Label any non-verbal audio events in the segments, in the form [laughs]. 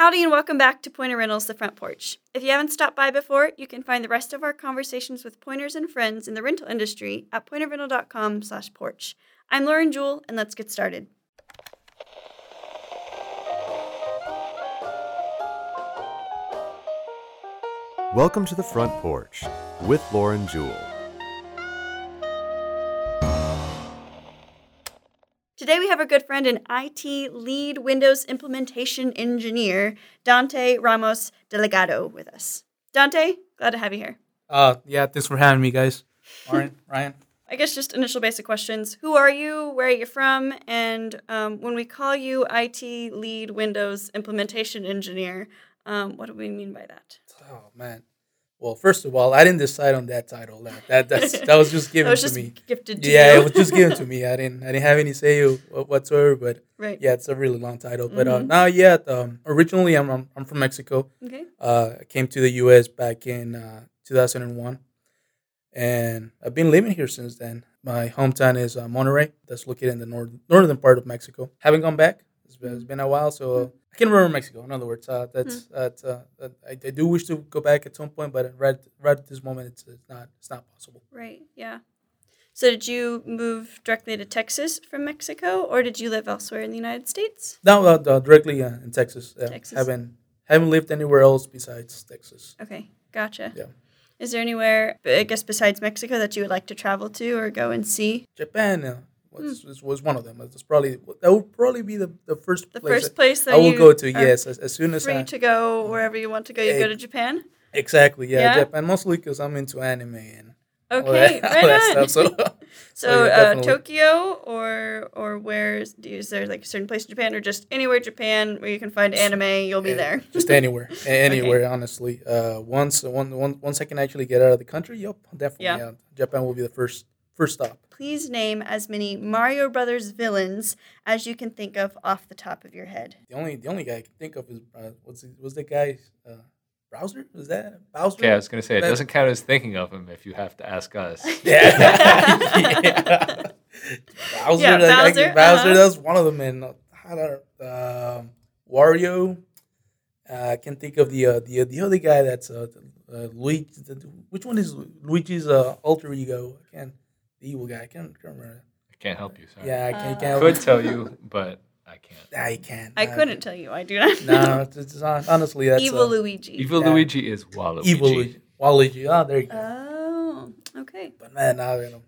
Howdy and welcome back to Point of Rental's The Front Porch. If you haven't stopped by before, you can find the rest of our conversations with pointers and friends in the rental industry at pointofrental.com slash porch. I'm Lauren Jewell, and let's get started. Welcome to the Front Porch with Lauren Jewell. Have our good friend and IT lead Windows implementation engineer, Dante Ramos Delgado, with us. Dante, glad to have you here. Uh, yeah, thanks for having me, guys. [laughs] Ryan, Ryan. I guess just initial basic questions. Who are you? Where are you from? And um, when we call you IT lead Windows implementation engineer, um, what do we mean by that? Oh man. Well, first of all, I didn't decide on that title. That that that's, that was just [laughs] given That was to just me. gifted to Yeah, you. it was just given to me. I didn't I didn't have any say whatsoever. But right. yeah, it's a really long title. But uh, Mhm. now, yeah, um, originally I'm, I'm I'm from Mexico. Okay. Uh, I came to the U.S. back in uh, 2001, and I've been living here since then. My hometown is uh, Monterrey. That's located in the north, northern part of Mexico. Haven't gone back. It's been, a while, so I can remember Mexico. In other words, uh, that's that's uh, I, I do wish to go back at some point, but right right at this moment, it's, it's not it's not possible. Right. Yeah. So did you move directly to Texas from Mexico, or did you live elsewhere in the United States? Now uh, uh, directly uh, in Texas. Uh, Texas. Haven't haven't lived anywhere else besides Texas. Okay. Gotcha. Yeah. Is there anywhere, I guess, besides Mexico that you would like to travel to or go and see? Japan uh, was, was was one of them. That's probably that would probably be the, the first. The place first place that I will go to. Yes, as, as soon as free I to go wherever you want to go. You go to Japan. exactly. Yeah, Yeah? Japan mostly because I'm into anime and Okay, that, [laughs] all that right on. stuff. So, [laughs] So, Oh, yeah, uh. Tokyo or or where is, is there like a certain place in Japan or just anywhere Japan where you can find anime? You'll be yeah, there. just anywhere, [laughs] anywhere. Honestly, uh, once one, one, once I can actually get out of the country, yep, definitely. Yeah. Japan will be the first first stop. Please name as many Mario Brothers villains as you can think of off the top of your head. The only the only guy I can think of is uh, what's the, was the guy uh, Browser? Was that Bowser? Okay, I was gonna say it That- doesn't count as thinking of him if you have to ask us. [laughs] Yeah. yeah. Bowser, Yeah, that- I- Bowser, Bowser, uh-huh. that's one of them. And uh, how do- um, Wario. Uh, I can think of the uh, the the other guy that's uh, uh, Luigi. Which one is Luigi's uh, alter ego? I can't. The evil guy. I can't, can't remember. I can't help you. Sorry. Yeah, I can't. Uh, can't I could tell you, but I can't. [laughs] I can't. I couldn't tell you. I do not. [laughs] No, it's, it's hon- honestly that's Evil uh, Luigi. Evil Yeah. Luigi is Waluigi. evil Luigi. Waluigi. Oh, there you go. Oh, okay. but man, now you know,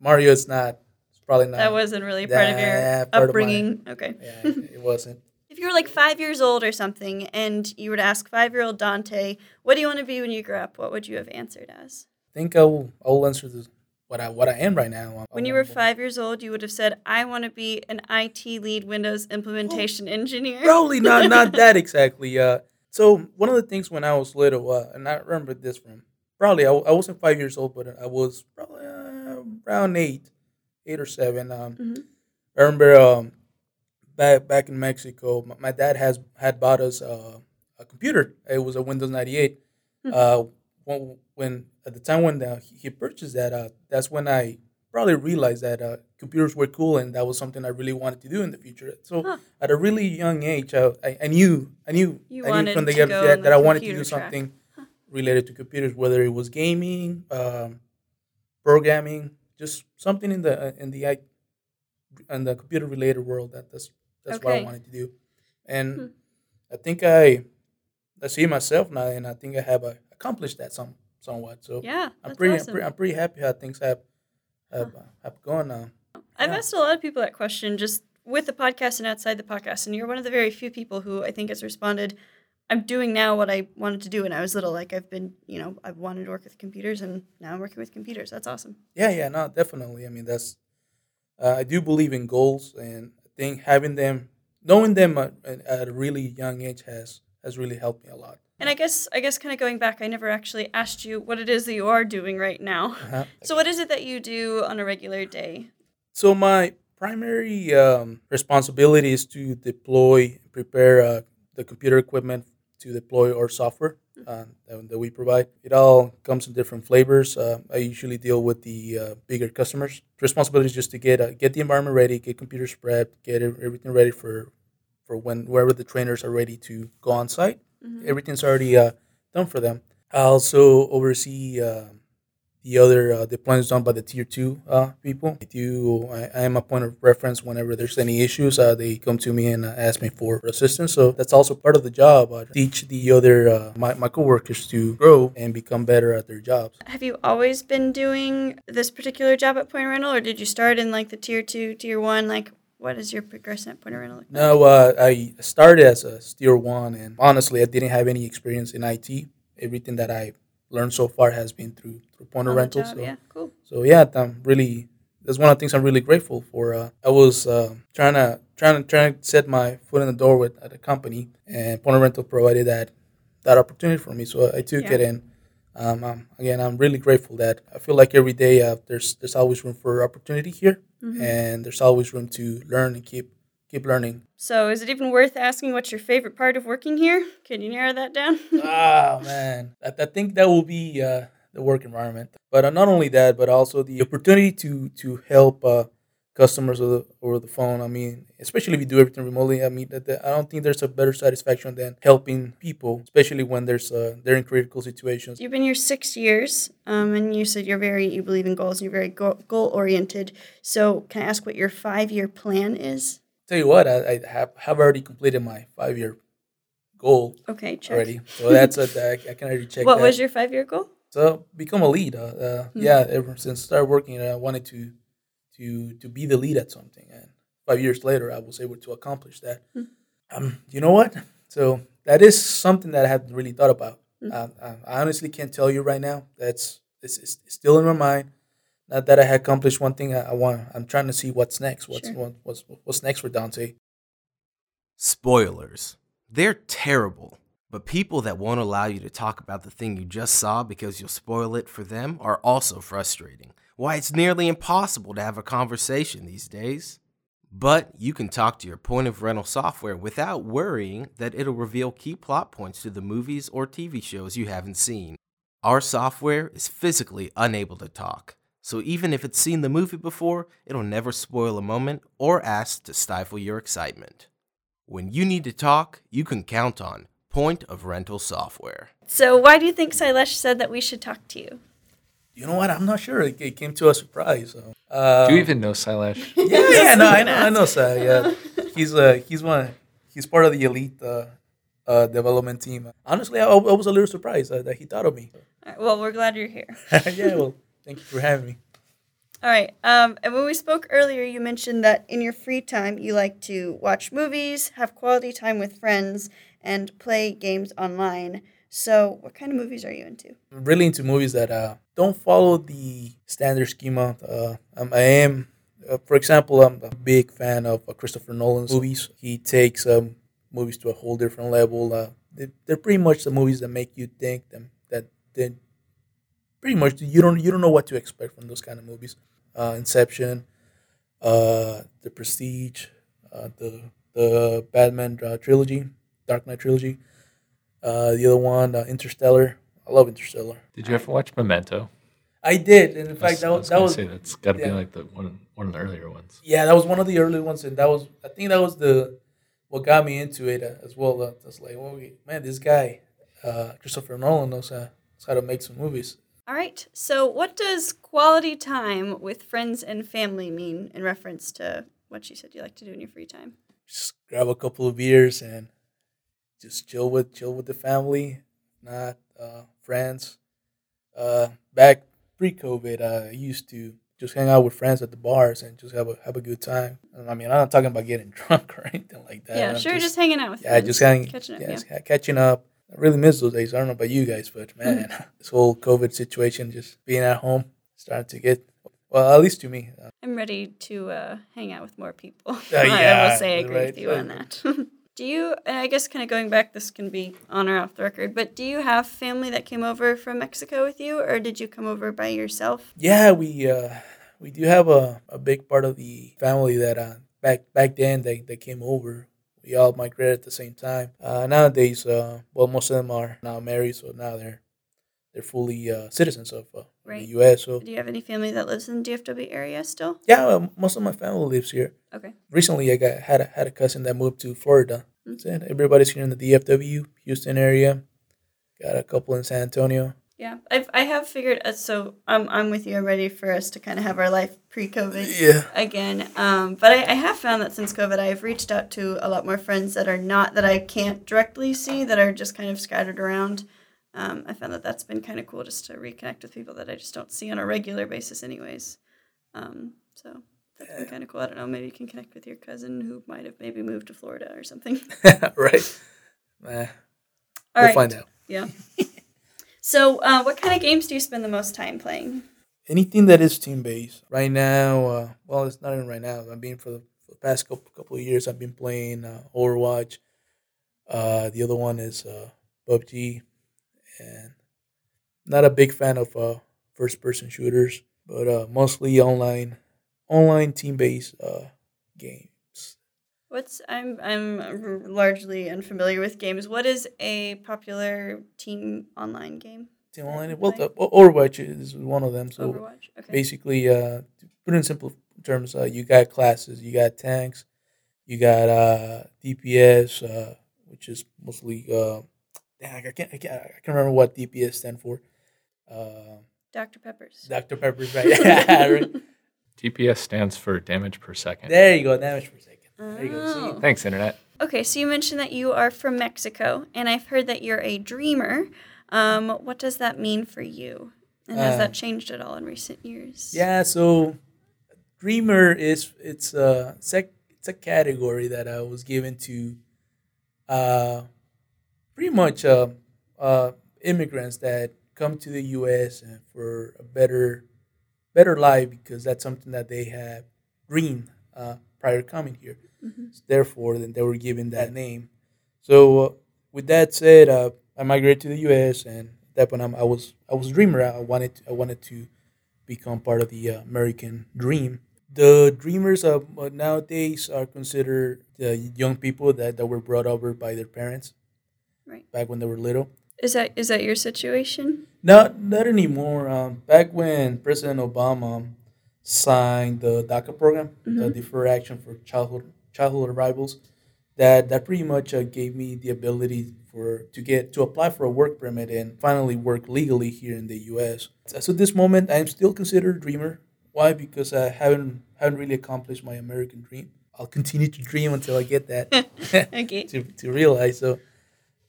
Mario is not. It's probably not. That wasn't really part of your Yeah, part of my- upbringing. okay. Yeah, it wasn't. If you were like five years old or something, and you were to ask five-year-old Dante, "What do you want to be when you grow up?" What would you have answered as? I think I will. I will answer this. What I what I am right now. When you were five years old, you would have said, "I want to be an IT lead Windows implementation engineer." Probably not not [laughs] that exactly. Uh, so one of the things when I was little, uh, and I remember this from probably I, I wasn't five years old, but I was probably uh, around eight, eight or seven. Um, Mhm. I remember um, back back in Mexico, my, my dad has had bought us uh, a computer. It was a Windows ninety eight. Hmm. Uh, when, when at the time when uh, he purchased that, uh, that's when I probably realized that uh, computers were cool and that was something I really wanted to do in the future. So Huh. at a really young age, uh, I, I knew I knew You I knew from the get that, that I wanted to do something related to computers, whether it was gaming, um, programming, just something in the uh, in the I- in the computer related world. That that's that's what I wanted to do, and Hmm. I think I I see myself now, and I think I have uh, accomplished that some somewhat. So Yeah, I'm pretty, awesome. I'm pretty I'm pretty happy how things have have, uh, have gone now. I've Yeah. asked a lot of people that question just with the podcast and outside the podcast, and you're one of the very few people who I think has responded. I'm doing now what I wanted to do when I was little. Like I've been, you know, I've wanted to work with computers, and now I'm working with computers. That's awesome. Yeah, yeah, no, definitely. I mean, that's uh, I do believe in goals, and I think having them, knowing them at, at a really young age has has really helped me a lot. And I guess, I guess, kind of going back, I never actually asked you what it is that you are doing right now. Uh-huh. [laughs] So, what is it that you do on a regular day? So my primary um, responsibility is to deploy, prepare uh, the computer equipment to deploy our software uh, that, that we provide. It all comes in different flavors. Uh, I usually deal with the uh, bigger customers. The responsibility is just to get uh, get the environment ready, get computers prepped, get everything ready for for when wherever the trainers are ready to go on site. Mhm. Everything's already uh, done for them. I also oversee uh, the other uh, deployments done by the tier two uh, people. I do. I, I am a point of reference whenever there's any issues. Uh, they come to me and uh, ask me for assistance. So that's also part of the job. Uh, teach the other uh, my my coworkers to grow and become better at their jobs. Have you always been doing this particular job at Point Rental, or did you start in like the tier two, tier one? Like, what is your progression at Point Rental? Like? No, uh, I started as a tier one, and honestly, I didn't have any experience in IT. Everything that I learned so far has been through through point of rental. job, So, Yeah, cool. so yeah, I'm really. That's one of the things I'm really grateful for. Uh, I was uh, trying to trying to trying to set my foot in the door with at a company, and point of rental provided that that opportunity for me. So I took Yeah. it, and um, um, again, I'm really grateful that I feel like every day uh, there's there's always room for opportunity here, Mhm. and there's always room to learn and keep keep learning. So, is it even worth asking what's your favorite part of working here? Can you narrow that down? oh [laughs] man, I, I think that will be uh, the work environment. But uh, not only that, but also the opportunity to to help uh, customers over the, over the phone. I mean, especially if you do everything remotely. I mean, that, that- I don't think there's a better satisfaction than helping people, especially when there's uh, they're in critical situations. You've been here six years, um, and you said you're very you believe in goals and you're very goal oriented. So, can I ask what your five year plan is? Tell you what, I, I have have already completed my five year goal Okay, check. already. So that's a, I I can already check. What that. was your five year goal? So become a lead. Uh, uh, Hmm. Yeah, ever since I started working, I wanted to to to be the lead at something, and five years later, I was able to accomplish that. Hmm. Um, you know what? So that is something that I haven't really thought about. Hmm. Uh, I, I honestly can't tell you right now. That's it's, it's it's still in my mind. Not that I had accomplished one thing. I, I want. I'm trying to see what's next. What's Sure. what, what's what's next for Dante. Spoilers. They're terrible. But people that won't allow you to talk about the thing you just saw because you'll spoil it for them are also frustrating. Why, it's nearly impossible to have a conversation these days. But you can talk to your point of rental software without worrying that it'll reveal key plot points to the movies or TV shows you haven't seen. Our software is physically unable to talk, so even if it's seen the movie before, it'll never spoil a moment or ask to stifle your excitement. When you need to talk, you can count on Point of Rental Software. So, why do you think Silesh said that we should talk to you? You know what? I'm not sure. It, it came to a surprise. So. Uh, Do you even know Silesh? [laughs] Yeah, yeah, no, I know, I know, Sai. Yeah, [laughs] he's uh, he's one. He's part of the elite uh, uh, development team. Honestly, I, I was a little surprised uh, that he thought of me. All right, well, we're glad you're here. [laughs] yeah, well, thank you for having me. All right. Um, and when we spoke earlier, you mentioned that in your free time, you like to watch movies, have quality time with friends, and play games online. So, what kind of movies are you into? I'm really into movies that uh, don't follow the standard schema. Uh, um, I am, uh, for example, I'm a big fan of uh, Christopher Nolan's movies. He takes um, movies to a whole different level. Uh, they, they're pretty much the movies that make you think them that they pretty much you don't you don't know what to expect from those kind of movies. Uh, Inception, uh, The Prestige, the the Batman trilogy, Dark Knight trilogy. The other one, Interstellar. I love Interstellar. Did you ever watch Memento? I did, and in I fact, was- that I was was that was that's got to yeah. be like the one one of the earlier ones. yeah, that was one of the early ones, and that was I think that was the what got me into it uh, as well. Uh, I like, well, man, this guy, uh, Christopher Nolan knows, uh, knows how to make some movies. All right. So, what does quality time with friends and family mean in reference to what you said you like to do in your free time? Just grab a couple of beers and just chill with chill with the family, not uh, friends. Uh, back pre-COVID, uh, I used to just hang out with friends at the bars and just have a have a good time. And I mean, I'm not talking about getting [laughs] drunk or anything like that. yeah, I'm sure. Just, hanging out with yeah, friends. just hanging, catching up. yeah, Yeah. just catching up. I really miss those days. I don't know about you guys, but man, [laughs] this whole COVID situation, just being at home, starting to get well, at least to me. Uh, I'm ready to uh, hang out with more people. [laughs] I yeah, will say I agree right, with you on that. Do you, and I guess kind of going back, this can be on or off the record, but do you have family that came over from Mexico with you, or did you come over by yourself? yeah, we uh, we do have a, a big part of the family that uh, back back then they, they came over. We all migrated at the same time. Uh, nowadays, uh, well, most of them are now married, so now they're they're fully uh, citizens of uh, Right. the U.S. So Do you have any family that lives in the DFW area still? yeah, uh, most of my family lives here. Okay. Recently, I got had a, had a cousin that moved to Florida. That's it. Everybody's here in the DFW, Houston area. Got a couple in San Antonio. Yeah, I've I have figured. Uh, so I'm I'm with you. I'm ready for us to kind of have our life pre-COVID Yeah. again. Um, but I, I have found that since COVID, I've reached out to a lot more friends that are not that I can't directly see that are just kind of scattered around. Um, I found that that's been kind of cool just to reconnect with people that I just don't see on a regular basis, anyways. Um, so that's been kind of cool. I don't know. Maybe you can connect with your cousin who might have maybe moved to Florida or something. [laughs] right. Eh, All we'll right. find out. Yeah. [laughs] so, uh, what kind of games do you spend the most time playing? anything that is team based right now uh, well it's not even right now i've been for the, for the past couple, couple of years i've been playing uh, overwatch uh, the other one is uh, pubg and not a big fan of uh, first person shooters but uh, mostly online online team based uh, games What's I'm I'm largely unfamiliar with games. What is a popular team online game? team online well uh, overwatch is one of them so Overwatch. Okay. basically uh to put it in simple terms uh, you got classes you got tanks you got uh dps uh which is mostly uh dang, I can't, I can't i can't remember what dps stand for uh Dr Peppers. dr pepper's right, [laughs] right. DPS stands for damage per second. there you go damage per second there you go Oh. See? Thanks, Internet. Okay, so you mentioned that you are from Mexico, and I've heard that you're a dreamer. Um, what does that mean for you? And has Uh, that changed at all in recent years? yeah so dreamer is it's a it's a, it's a category that i was given to uh pretty much uh, uh immigrants that come to the us and for a better better life because that's something that they have dreamed uh prior to coming here. Therefore then they were given that name. So uh, with that said uh i migrated to the us and at that point I'm, i was i was a dreamer. I wanted i wanted to become part of the uh, American dream. The dreamers of uh, nowadays are considered the young people that, that were brought over by their parents Right. back when they were little. Is that is that your situation? Not not anymore. Um, back when President Obama signed the DACA program, the Deferred Action for Childhood Childhood Arrivals, that that pretty much uh, gave me the ability for to get to apply for a work permit and finally work legally here in the U.S. So at this moment, I'm still considered a dreamer. Why? Because I haven't haven't really accomplished my American dream. I'll continue to dream until I get that [laughs] Okay. [laughs] to, to realize. So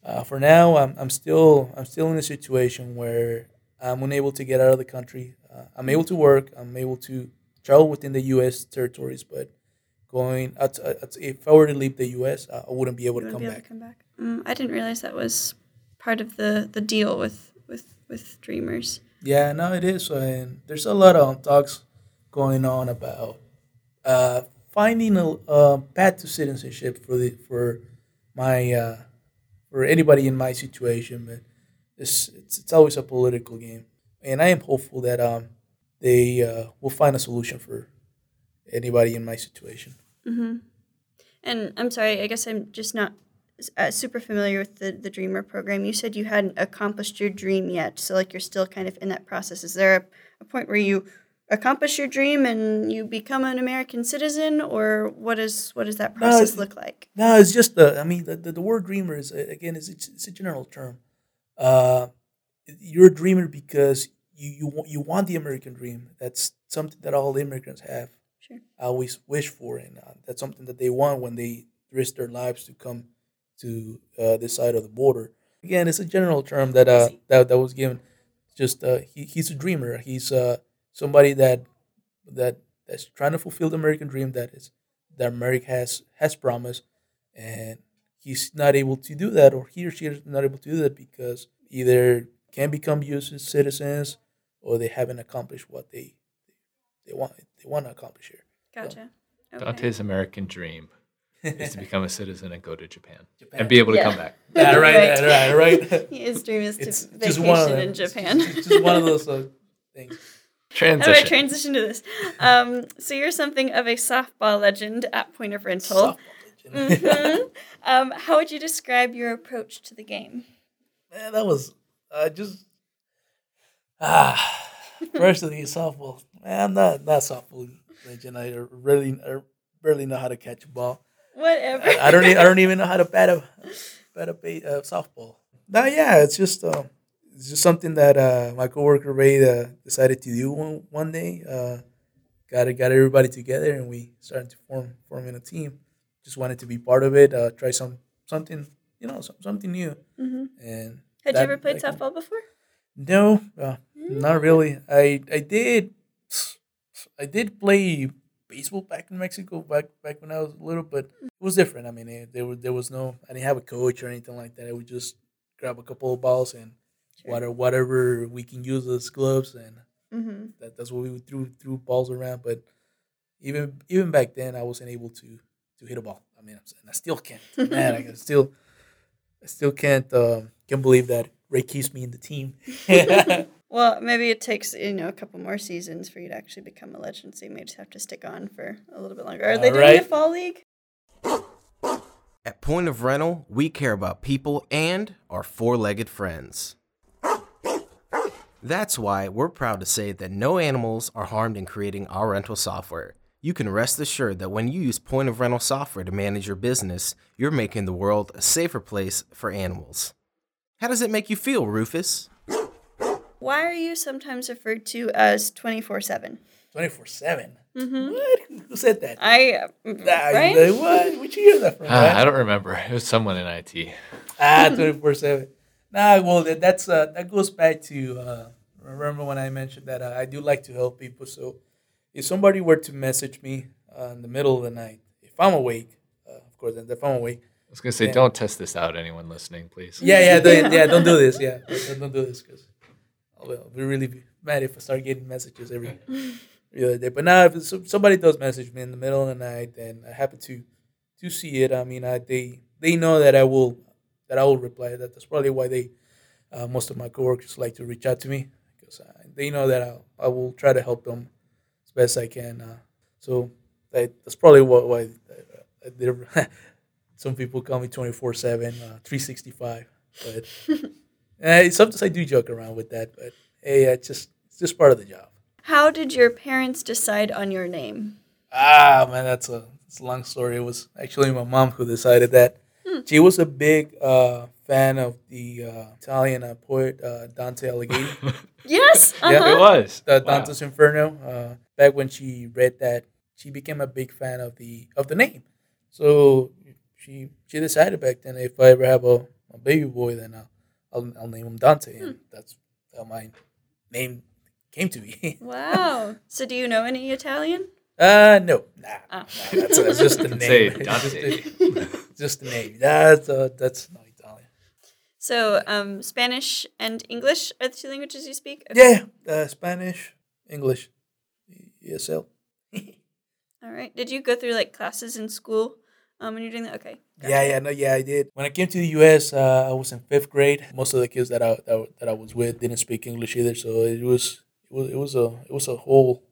uh, for now, I'm, I'm still I'm still in a situation where I'm unable to get out of the country. Uh, I'm able to work. I'm able to travel within the U.S. territories, but going out, out if I were to leave the U.S., uh, I wouldn't be able to wouldn't come be able back. to come back. Mm, I didn't realize that was part of the the deal with with with dreamers. Yeah, no, it is. And there's a lot of talks going on about uh, finding a, a path to citizenship for the for my uh, for anybody in my situation. But it's, it's it's always a political game, and I am hopeful that um they uh, will find a solution for anybody in my situation. Mm-hmm. And I'm sorry, I guess I'm just not uh, super familiar with the, the Dreamer program. You said you hadn't accomplished your dream yet, so like you're still kind of in that process. Is there a, a point where you accomplish your dream and you become an American citizen, or what is what does that process it- look like? No, it's just the. I mean, the, the, the word dreamer is uh, again, it's, it's, it's a general term. Uh, you're a dreamer because you you want you want the American dream. That's something that all immigrants have Sure. always wish for, and uh, that's something that they want when they risk their lives to come to uh, this side of the border. Again, it's a general term that uh, that that was given. Just uh, he, he's a dreamer. He's uh, somebody that that that's trying to fulfill the American dream that is that America has has promised, and he's not able to do that, or he or she is not able to do that because either can't become U.S. citizens or they haven't accomplished what they they want they want to accomplish here. Gotcha. Okay. Dante's American dream is to [laughs] become a citizen and go to Japan, Japan. and be able to Yeah. come back. Yeah, [laughs] right, Right. right, right, right. [laughs] His dream is to It's vacation just one of them. in It's Japan. just- It's just one of those uh, things. How do I Transition. transition to this? Um, so you're something of a softball legend at Point of Rental. Softball legend. [laughs] Mhm. um, how would you describe your approach to the game? Man, that was uh, just Ah, first of personally, softball. Man, I'm not not softball legend. I really, I barely know how to catch a ball. Whatever. I, I don't. I don't even know how to bat a bat a ba- uh, softball. No, yeah, it's just uh, it's just something that uh, my coworker Ray uh, decided to do one, one day. Uh, got got everybody together and we started to form forming a team. Just wanted to be part of it. Uh, try some something you know some, something new. hmm And Had that- you ever played that- softball before? No, uh, not really. I I did I did play baseball back in Mexico back back when I was little, but it was different. I mean, eh, there was there was no I didn't have a coach or anything like that. I would just grab a couple of balls and whatever whatever we can use as gloves and Mm-hmm. that, that's what we threw threw balls around. But even even back then, I wasn't able to to hit a ball. I mean, I'm saying I still can't. Man, I can still I still can't um, can't believe that Ray keeps me in the team. [laughs] [laughs] Well, maybe it takes you know a couple more seasons for you to actually become a legend. So you may just have to stick on for a little bit longer. Are they All doing a fall league? At Point of Rental, we care about people and our four legged friends. That's why we're proud to say that no animals are harmed in creating our rental software. You can rest assured that when you use Point of Rental software to manage your business, you're making the world a safer place for animals. How does it make you feel, Rufus? Why are you sometimes referred to as twenty four seven? Twenty four seven. Mm-hmm. What? Who said that? I uh, right. like, what? Where'd you hear that from? Ah, man? I don't remember. It was someone in IT. Ah, twenty four seven. Nah, well, that, that's uh, that goes back to uh, remember when I mentioned that uh, I do like to help people. So if somebody were to message me uh, in the middle of the night, if I'm awake, uh, of course, if I'm awake, I was gonna say, Yeah. don't test this out, anyone listening, please. yeah, yeah, don't, [laughs] yeah, don't do this, yeah, don't, don't do this because I'll, I'll be really be mad if I start getting messages every [laughs] every other day. But now, if somebody does message me in the middle of the night, and I happen to to see it, I mean, I, they they know that I will that I will reply. That that's probably why they uh, most of my coworkers like to reach out to me because uh, they know that I I will try to help them as best I can. Uh, so that, that's probably what why uh, I. [laughs] Some people call me twenty four seven, uh, three sixty five, but uh, [laughs] sometimes I do joke around with that. But hey, it's just it's just part of the job. How did your parents decide on your name? Ah, man, that's a, it's a long story. It was actually my mom who decided that. [laughs] She was a big uh, fan of the uh, Italian uh, poet uh, Dante Alighieri, [laughs] Yes. Yeah, Uh-huh. It was. the Wow. Dante's Inferno. Uh, back when she read that, she became a big fan of the of the name. So she she decided back then if I ever have a, a baby boy, then I'll, I'll I'll name him Dante, and that's how my name came to me. [laughs] Wow. So do you know any Italian? Uh, no, nah, Ah. nah, that's, that's just the [laughs] Say name. [laughs] Dante. just, just the name. That's uh, that's not Italian. So um, Spanish and English are the two languages you speak. Yeah, uh, Spanish, English, ESL. [laughs] All right. Did you go through like classes in school um, when you're doing that? Okay. Yeah, yeah, no, yeah, I did. When I came to the U.S., uh, I was in fifth grade. Most of the kids that I that, that I was with didn't speak English either, so it was it was it was a it was a whole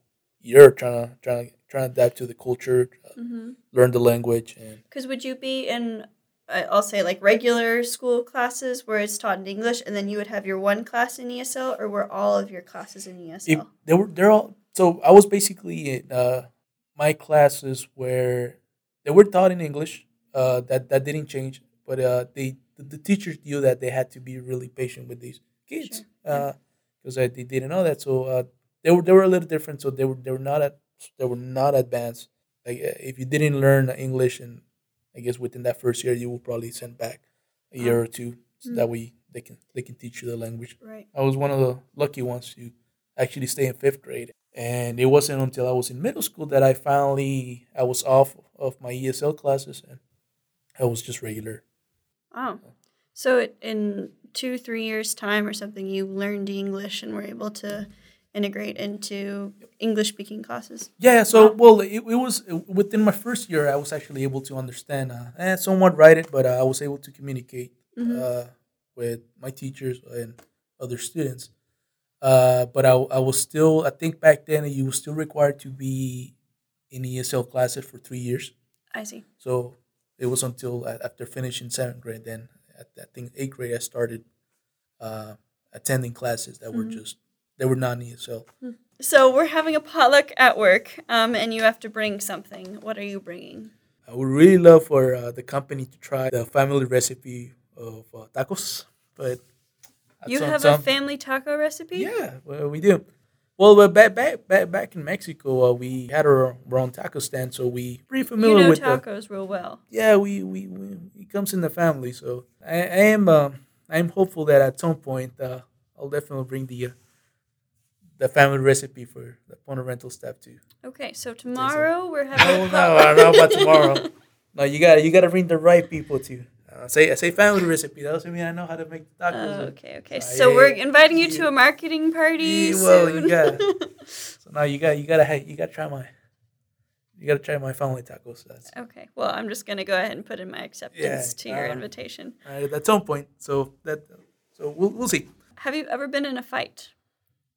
year trying to trying to trying to adapt to the culture, uh, Mm-hmm. learn the language, and Because would you be in, I'll say like regular school classes where it's taught in English, and then you would have your one class in ESL, or were all of your classes in ESL? it, they were they're all so I was basically in uh, my classes where they were taught in English. Uh, that that didn't change, but uh, they the, the teachers knew that they had to be really patient with these kids Sure. because uh, they didn't know that. So uh, they were they were a little different. So they were they were not at they were not advanced. Like uh, if you didn't learn English, and I guess within that first year, you will probably send back a year or two, so Mm. that way they can they can teach you the language. right. I was one of the lucky ones to actually stay in fifth grade. And it wasn't until I was in middle school that I finally I was off of my ESL classes and I was just regular. Oh. So in two, three years' time or something, you learned English and were able to integrate into English speaking classes. Yeah, so Wow. well, it, it was within my first year I was actually able to understand uh, and somewhat write it, but uh, I was able to communicate Mhm. uh, with my teachers and other students. Uh, but I, I was still I think back then you were still required to be in ESL classes for three years. I see. So it was until after finishing seventh grade, then at I think eighth grade, I started uh, attending classes that were Mhm. just they were not needed. So So we're having a potluck at work, um, and you have to bring something. What are you bringing? I would really love for uh, the company to try the family recipe of uh, tacos, but You some- have a family taco recipe? Yeah, well, we do. Well, but back back back back in Mexico, uh, we had our, our own taco stand, so we pretty You familiar know with the tacos real well. yeah, we, we, we it comes in the family. So I, I am um, I am hopeful that at some point uh, I'll definitely bring the uh, the family recipe for the Point of Rental staff too. Okay, so tomorrow we're having. No, no, I don't know about [laughs] tomorrow. No, you got you got to bring the right people too. Uh, say I say family recipe. That doesn't mean I know how to make tacos. Oh, okay, okay. Uh, So yeah, we're yeah. inviting you to a marketing party Yeah, well, soon. you got [laughs] so now you got you got to hey, you got to try my you got to try my family tacos. That's okay, well, I'm just gonna go ahead and put in my acceptance to your uh, invitation. uh, at some point. So that so we'll we'll see. Have you ever been in a fight?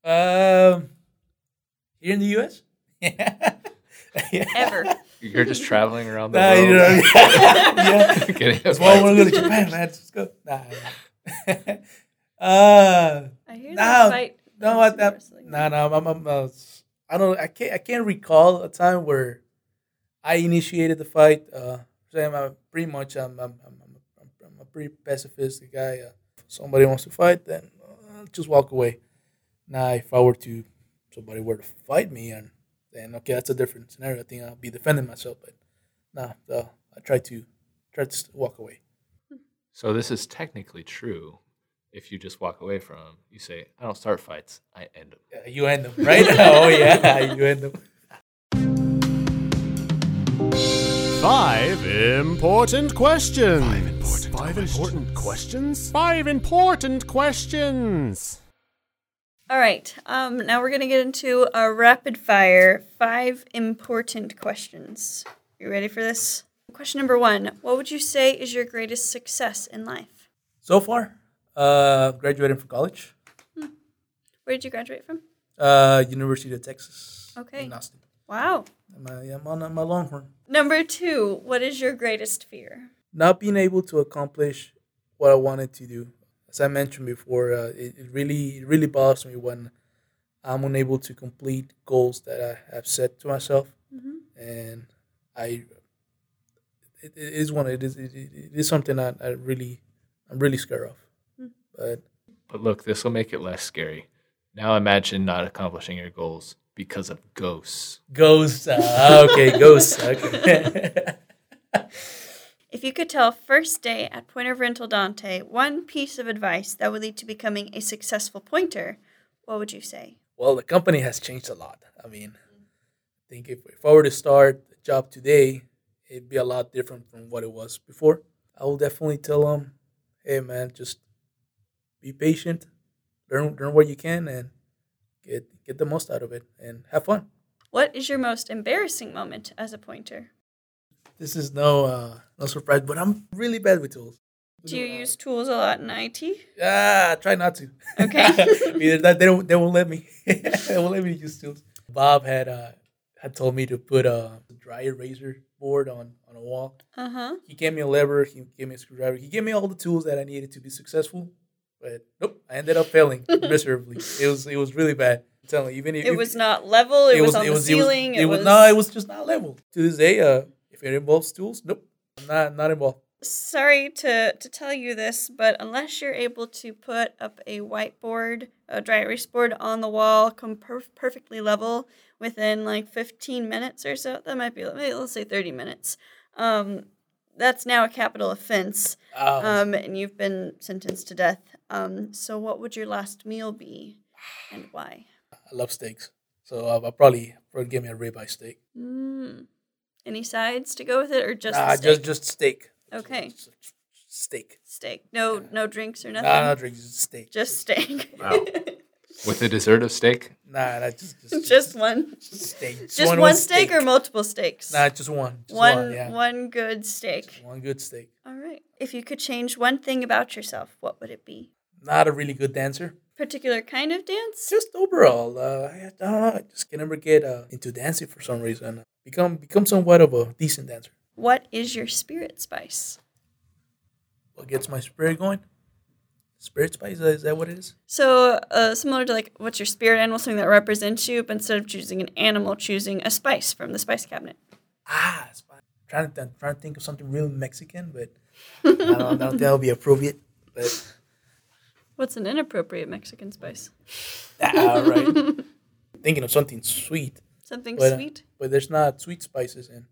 Um, here in the U.S. yeah. [laughs] Ever? You're just traveling around the Nah, world. you know, yeah. [laughs] getting That's why I want to go to Japan, man. Let's go. Nah. nah. [laughs] uh, I hear No, that fight. no, in I, sumo that, wrestling. no, no, I'm, I'm, uh, I don't, I can't, I can't recall a time where I initiated the fight. Uh, so I'm uh, pretty much, I'm, I'm, I'm, I'm, I'm, I'm a pretty pacifistic guy. Uh, if somebody wants to fight, then uh, just walk away. Now, if I were to, somebody were to fight me, and then okay, that's a different scenario. I think I'll be defending myself, but no, uh, I try to, try to s- walk away. So this is technically true. If you just walk away from 'em, you say, "I don't start fights. I end them." Yeah, you end them, right? [laughs] oh yeah, you end them. Five important questions. Five important Five important questions. Five important questions. All right. Um, now we're gonna get into a rapid fire five important questions. You ready for this? Question number one: What would you say is your greatest success in life? So far, uh, graduating from college, Where did you graduate from? uh, University of Texas. Okay. In Austin. Wow. I'm, uh, I'm on my Longhorn. Number two: What is your greatest fear? Not being able to accomplish what I wanted to do. As I mentioned before, uh, it, it really it really bothers me when I'm unable to complete goals that I have set to myself, and I. It, it is one. It is. It, it it is something that I really, I'm really scared of. But But look, this will make it less scary. Now imagine not accomplishing your goals because of ghosts. ghosts. Uh, okay, ghosts. Okay. [laughs] If you could tell first day at Point of Rental Dante one piece of advice that would lead to becoming a successful pointer, what would you say? Well, the company has changed a lot. I mean, I think if, if I were to start the job today, it'd be a lot different from what it was before. I will definitely tell them, hey, man, just be patient, learn, learn what you can, and get, get the most out of it and have fun. What is your most embarrassing moment as a pointer? This is no uh, no surprise, but I'm really bad with tools. Do you use tools a lot in IT? Ah, try not to. Okay. [laughs] Either that they don't they won't let me. [laughs] they won't let me use tools. Bob had uh had told me to put a dry eraser board on on a wall. Uh huh. He gave me a lever. He gave me a screwdriver. He gave me all the tools that I needed to be successful. But nope, I ended up failing [laughs] miserably. It was it was really bad. I'm telling you, even if It was not level. It, was, on the ceiling. It was, no, it was just not level. To this day, uh, if it involves tools, nope, I'm not not involved. sorry to, to tell you this, but unless you're able to put up a whiteboard, a dry erase board on the wall, come per- perfectly level within like 15 minutes or so, that might be, maybe let's say 30 minutes. Um, that's now a capital offense, Um, um, and you've been sentenced to death. Um, so, what would your last meal be, and why? I love steaks, so I'll, I'll probably probably give me a ribeye steak. Mm. Any sides to go with it, or just nah, steak? just just steak. Okay. Just- just steak. steak? No, no drinks or nothing. Nah, no drinks, just steak. Just steak. Wow. With a dessert of steak, nah, nah, just just, [laughs] just one. just steak. Just one, steak, or multiple steaks? Nah, just one. Just one, one, yeah. one good steak. Just one good steak. All right. If you could change one thing about yourself, what would it be? Not a really good dancer. Particular kind of dance? Just overall, uh, I, I don't know. I just can never get uh, into dancing for some reason. Become become somewhat of a decent dancer. What is your spirit spice? What gets my spirit going? spirit spice. Is that what it is? So uh, similar to like what's your spirit animal, something that represents you, but instead of choosing an animal, choosing a spice from the spice cabinet. Ah, spice. Trying to trying to think of something real Mexican, but [laughs] I don't, I don't think that'll be appropriate. But What's an inappropriate Mexican spice? ah, right. [laughs] [laughs] Thinking of something sweet, Something but, uh, sweet. but there's not sweet spices in.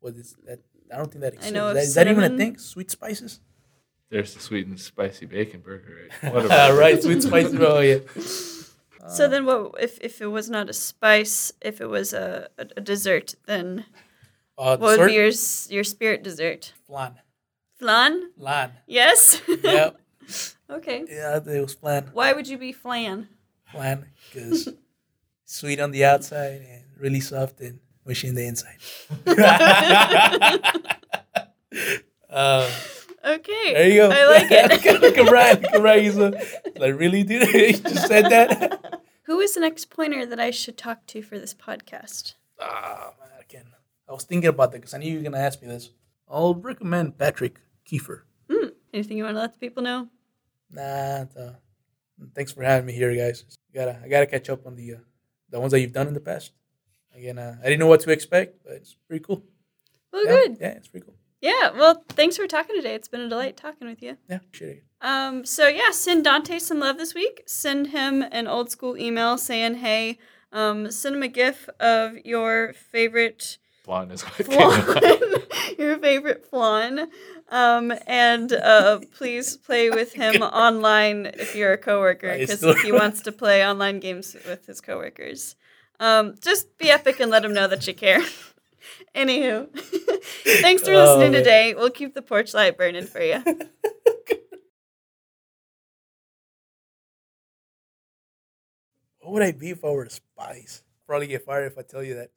What is that? I don't think that exists. know Is that, is that even a thing? Sweet spices? There's the sweet and spicy bacon burger. Right? [laughs] Whatever. Ah, right, sweet spices. Oh yeah. so then, what if if it was not a spice? If it was a, a, a dessert, then Uh, what would be your your spirit dessert? flan? Flan? Flan. Yes. Yep. [laughs] okay. Yeah, it was flan. Why would you be flan? Flan because [laughs] sweet on the outside and really soft and mushy in the inside. uh, [laughs] Okay. there you go. I like it. Look at Brian. Look at Brian. He's uh, like, really, dude? you just said that? Who is the next pointer that I should talk to for this podcast? Ah, man, I can. I was thinking about that because I knew you were going to ask me this. I'll recommend Patrick Kiefer. Anything you want to let the people know? Nah, uh, thanks for having me here, guys. Gotta, I gotta catch up on the uh, the ones that you've done in the past. Again, uh, I didn't know what to expect, but it's pretty cool. Well, yeah, good. Yeah, it's pretty cool. Yeah. Well, thanks for talking today. It's been a delight talking with you. Yeah, appreciate it. Um, so yeah, send Dante some love this week. Send him an old school email saying, "Hey, um, send him a gif of your favorite Flan is what flan, [laughs] your favorite flan, um, and uh, please play with him [laughs] online if you're a coworker because he wants to play online games with his coworkers. Um, just be epic and let him know that you care. [laughs] Anywho, thanks for Oh, listening man. today. We'll keep the porch light burning for you. What would I be if I were a spice? Probably get fired if I tell you that.